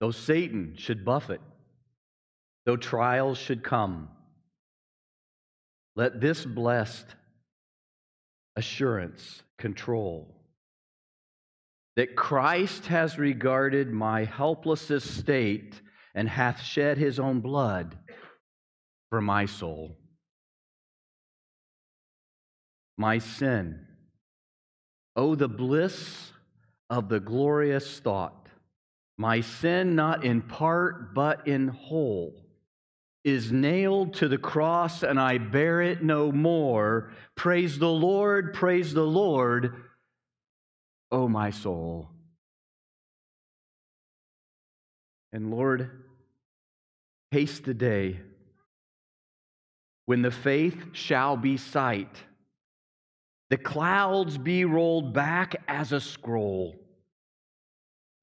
Though Satan should buffet, though trials should come, let this blessed assurance control that Christ has regarded my helpless estate and hath shed his own blood for my soul. My sin. Oh, the bliss of the glorious thought. My sin, not in part, but in whole, is nailed to the cross, and I bear it no more. Praise the Lord, praise the Lord, O my soul. And Lord, haste the day when the faith shall be sight, the clouds be rolled back as a scroll.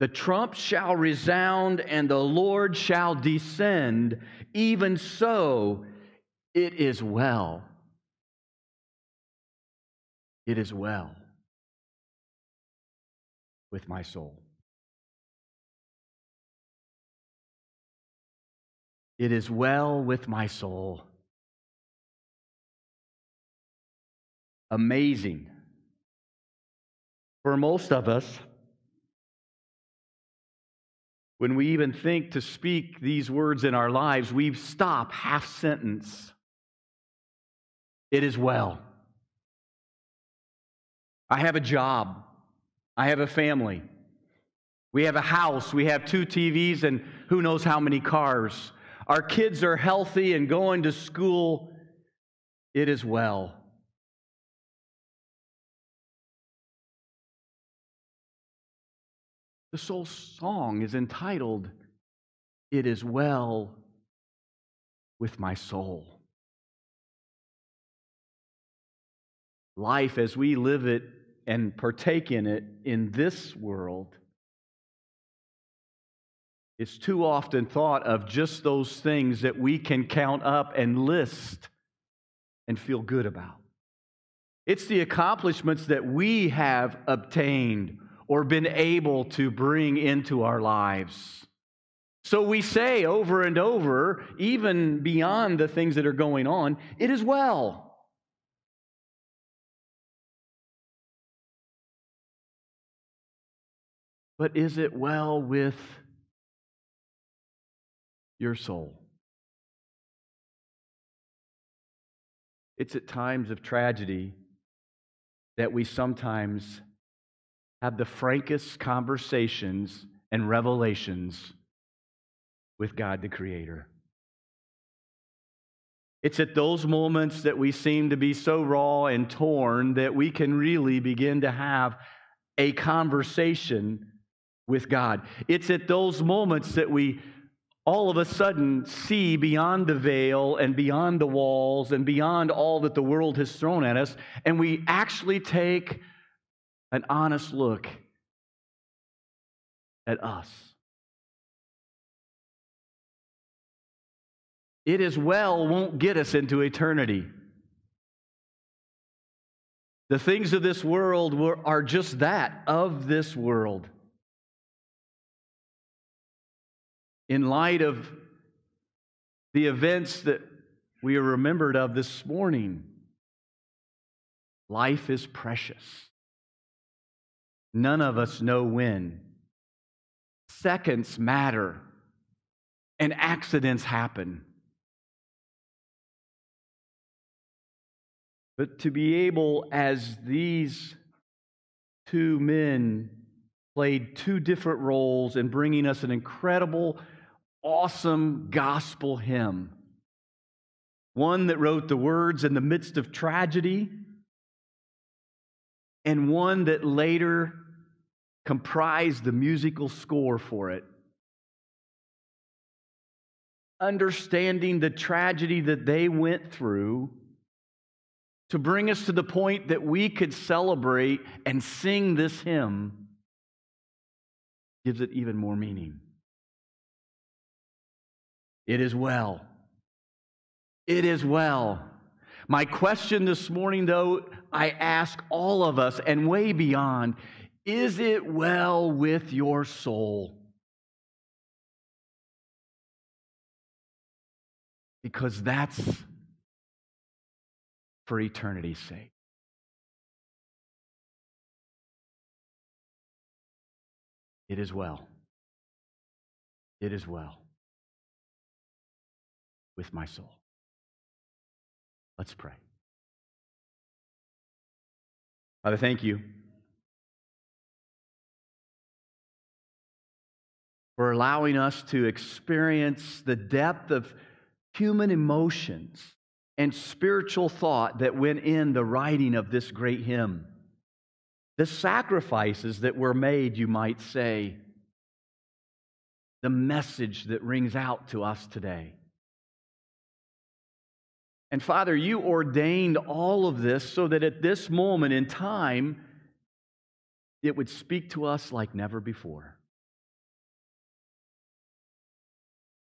The trump shall resound and the Lord shall descend. Even so, it is well. It is well with my soul. It is well with my soul. Amazing. For most of us, when we even think to speak these words in our lives, we stop half sentence. It is well. I have a job. I have a family. We have a house. We have two TVs and who knows how many cars. Our kids are healthy and going to school. It is well. The soul song is entitled, It is Well with My Soul. Life as we live it and partake in it in this world is too often thought of just those things that we can count up and list and feel good about. It's the accomplishments that we have obtained or been able to bring into our lives. So we say over and over, even beyond the things that are going on, it is well. But is it well with your soul. It's at times of tragedy that we sometimes have the frankest conversations and revelations with God the Creator. It's at those moments that we seem to be so raw and torn that we can really begin to have a conversation with God. It's at those moments that we all of a sudden see beyond the veil and beyond the walls and beyond all that the world has thrown at us, and we actually take an honest look at us. It is well won't get us into eternity. The things of this world are just that, of this world. in light of the events that we are remembered of this morning, life is precious. None of us know when. Seconds matter, and accidents happen. But to be able, as these two men played two different roles in bringing us an incredible awesome gospel hymn. One that wrote the words in the midst of tragedy, and one that later comprised the musical score for it. understanding the tragedy that they went through to bring us to the point that we could celebrate and sing this hymn gives it even more meaning. It is well. It is well. My question this morning, though, I ask all of us and way beyond is it well with your soul? Because that's for eternity's sake. It is well. It is well with my soul. Let's pray. Father, thank you for allowing us to experience the depth of human emotions and spiritual thought that went in the writing of this great hymn. The sacrifices that were made, you might say, the message that rings out to us today. And Father, you ordained all of this so that at this moment in time, it would speak to us like never before.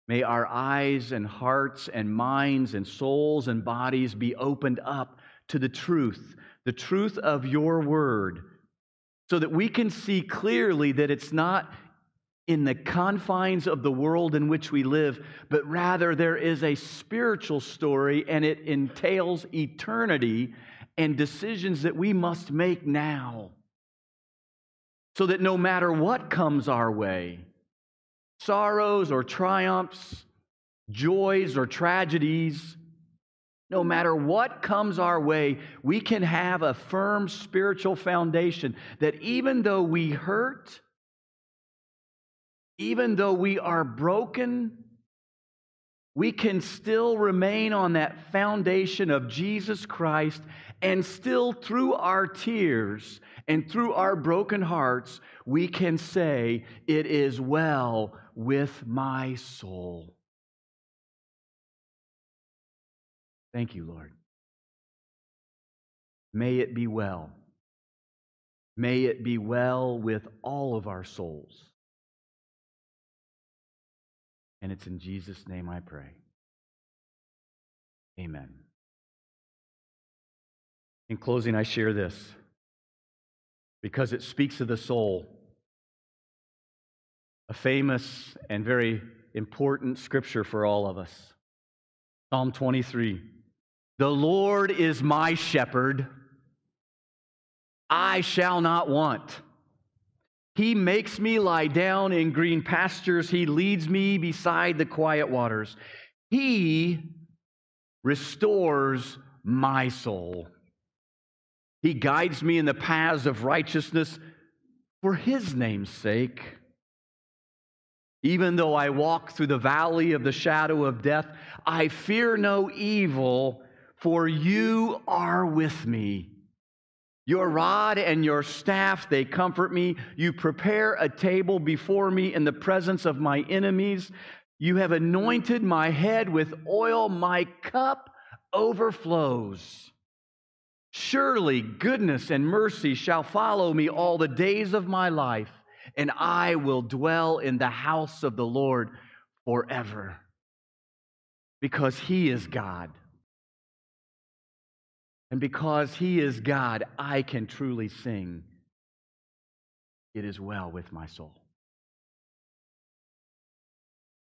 May our eyes and hearts and minds and souls and bodies be opened up to the truth, the truth of your word, so that we can see clearly that it's not in the confines of the world in which we live, but rather there is a spiritual story and it entails eternity and decisions that we must make now. So that no matter what comes our way, sorrows or triumphs, joys or tragedies, no matter what comes our way, we can have a firm spiritual foundation that even though we hurt, even though we are broken, we can still remain on that foundation of Jesus Christ and still through our tears and through our broken hearts, we can say, It is well with my soul. Thank you, Lord. May it be well. May it be well with all of our souls. And it's in Jesus' name I pray. Amen. In closing, I share this because it speaks of the soul a famous and very important scripture for all of us. Psalm 23 The Lord is my shepherd, I shall not want. He makes me lie down in green pastures. He leads me beside the quiet waters. He restores my soul. He guides me in the paths of righteousness for his name's sake. Even though I walk through the valley of the shadow of death, I fear no evil, for you are with me. Your rod and your staff, they comfort me. You prepare a table before me in the presence of my enemies. You have anointed my head with oil, my cup overflows. Surely goodness and mercy shall follow me all the days of my life and I will dwell in the house of the Lord forever. Because he is God. And because he is God, I can truly sing, It is well with my soul.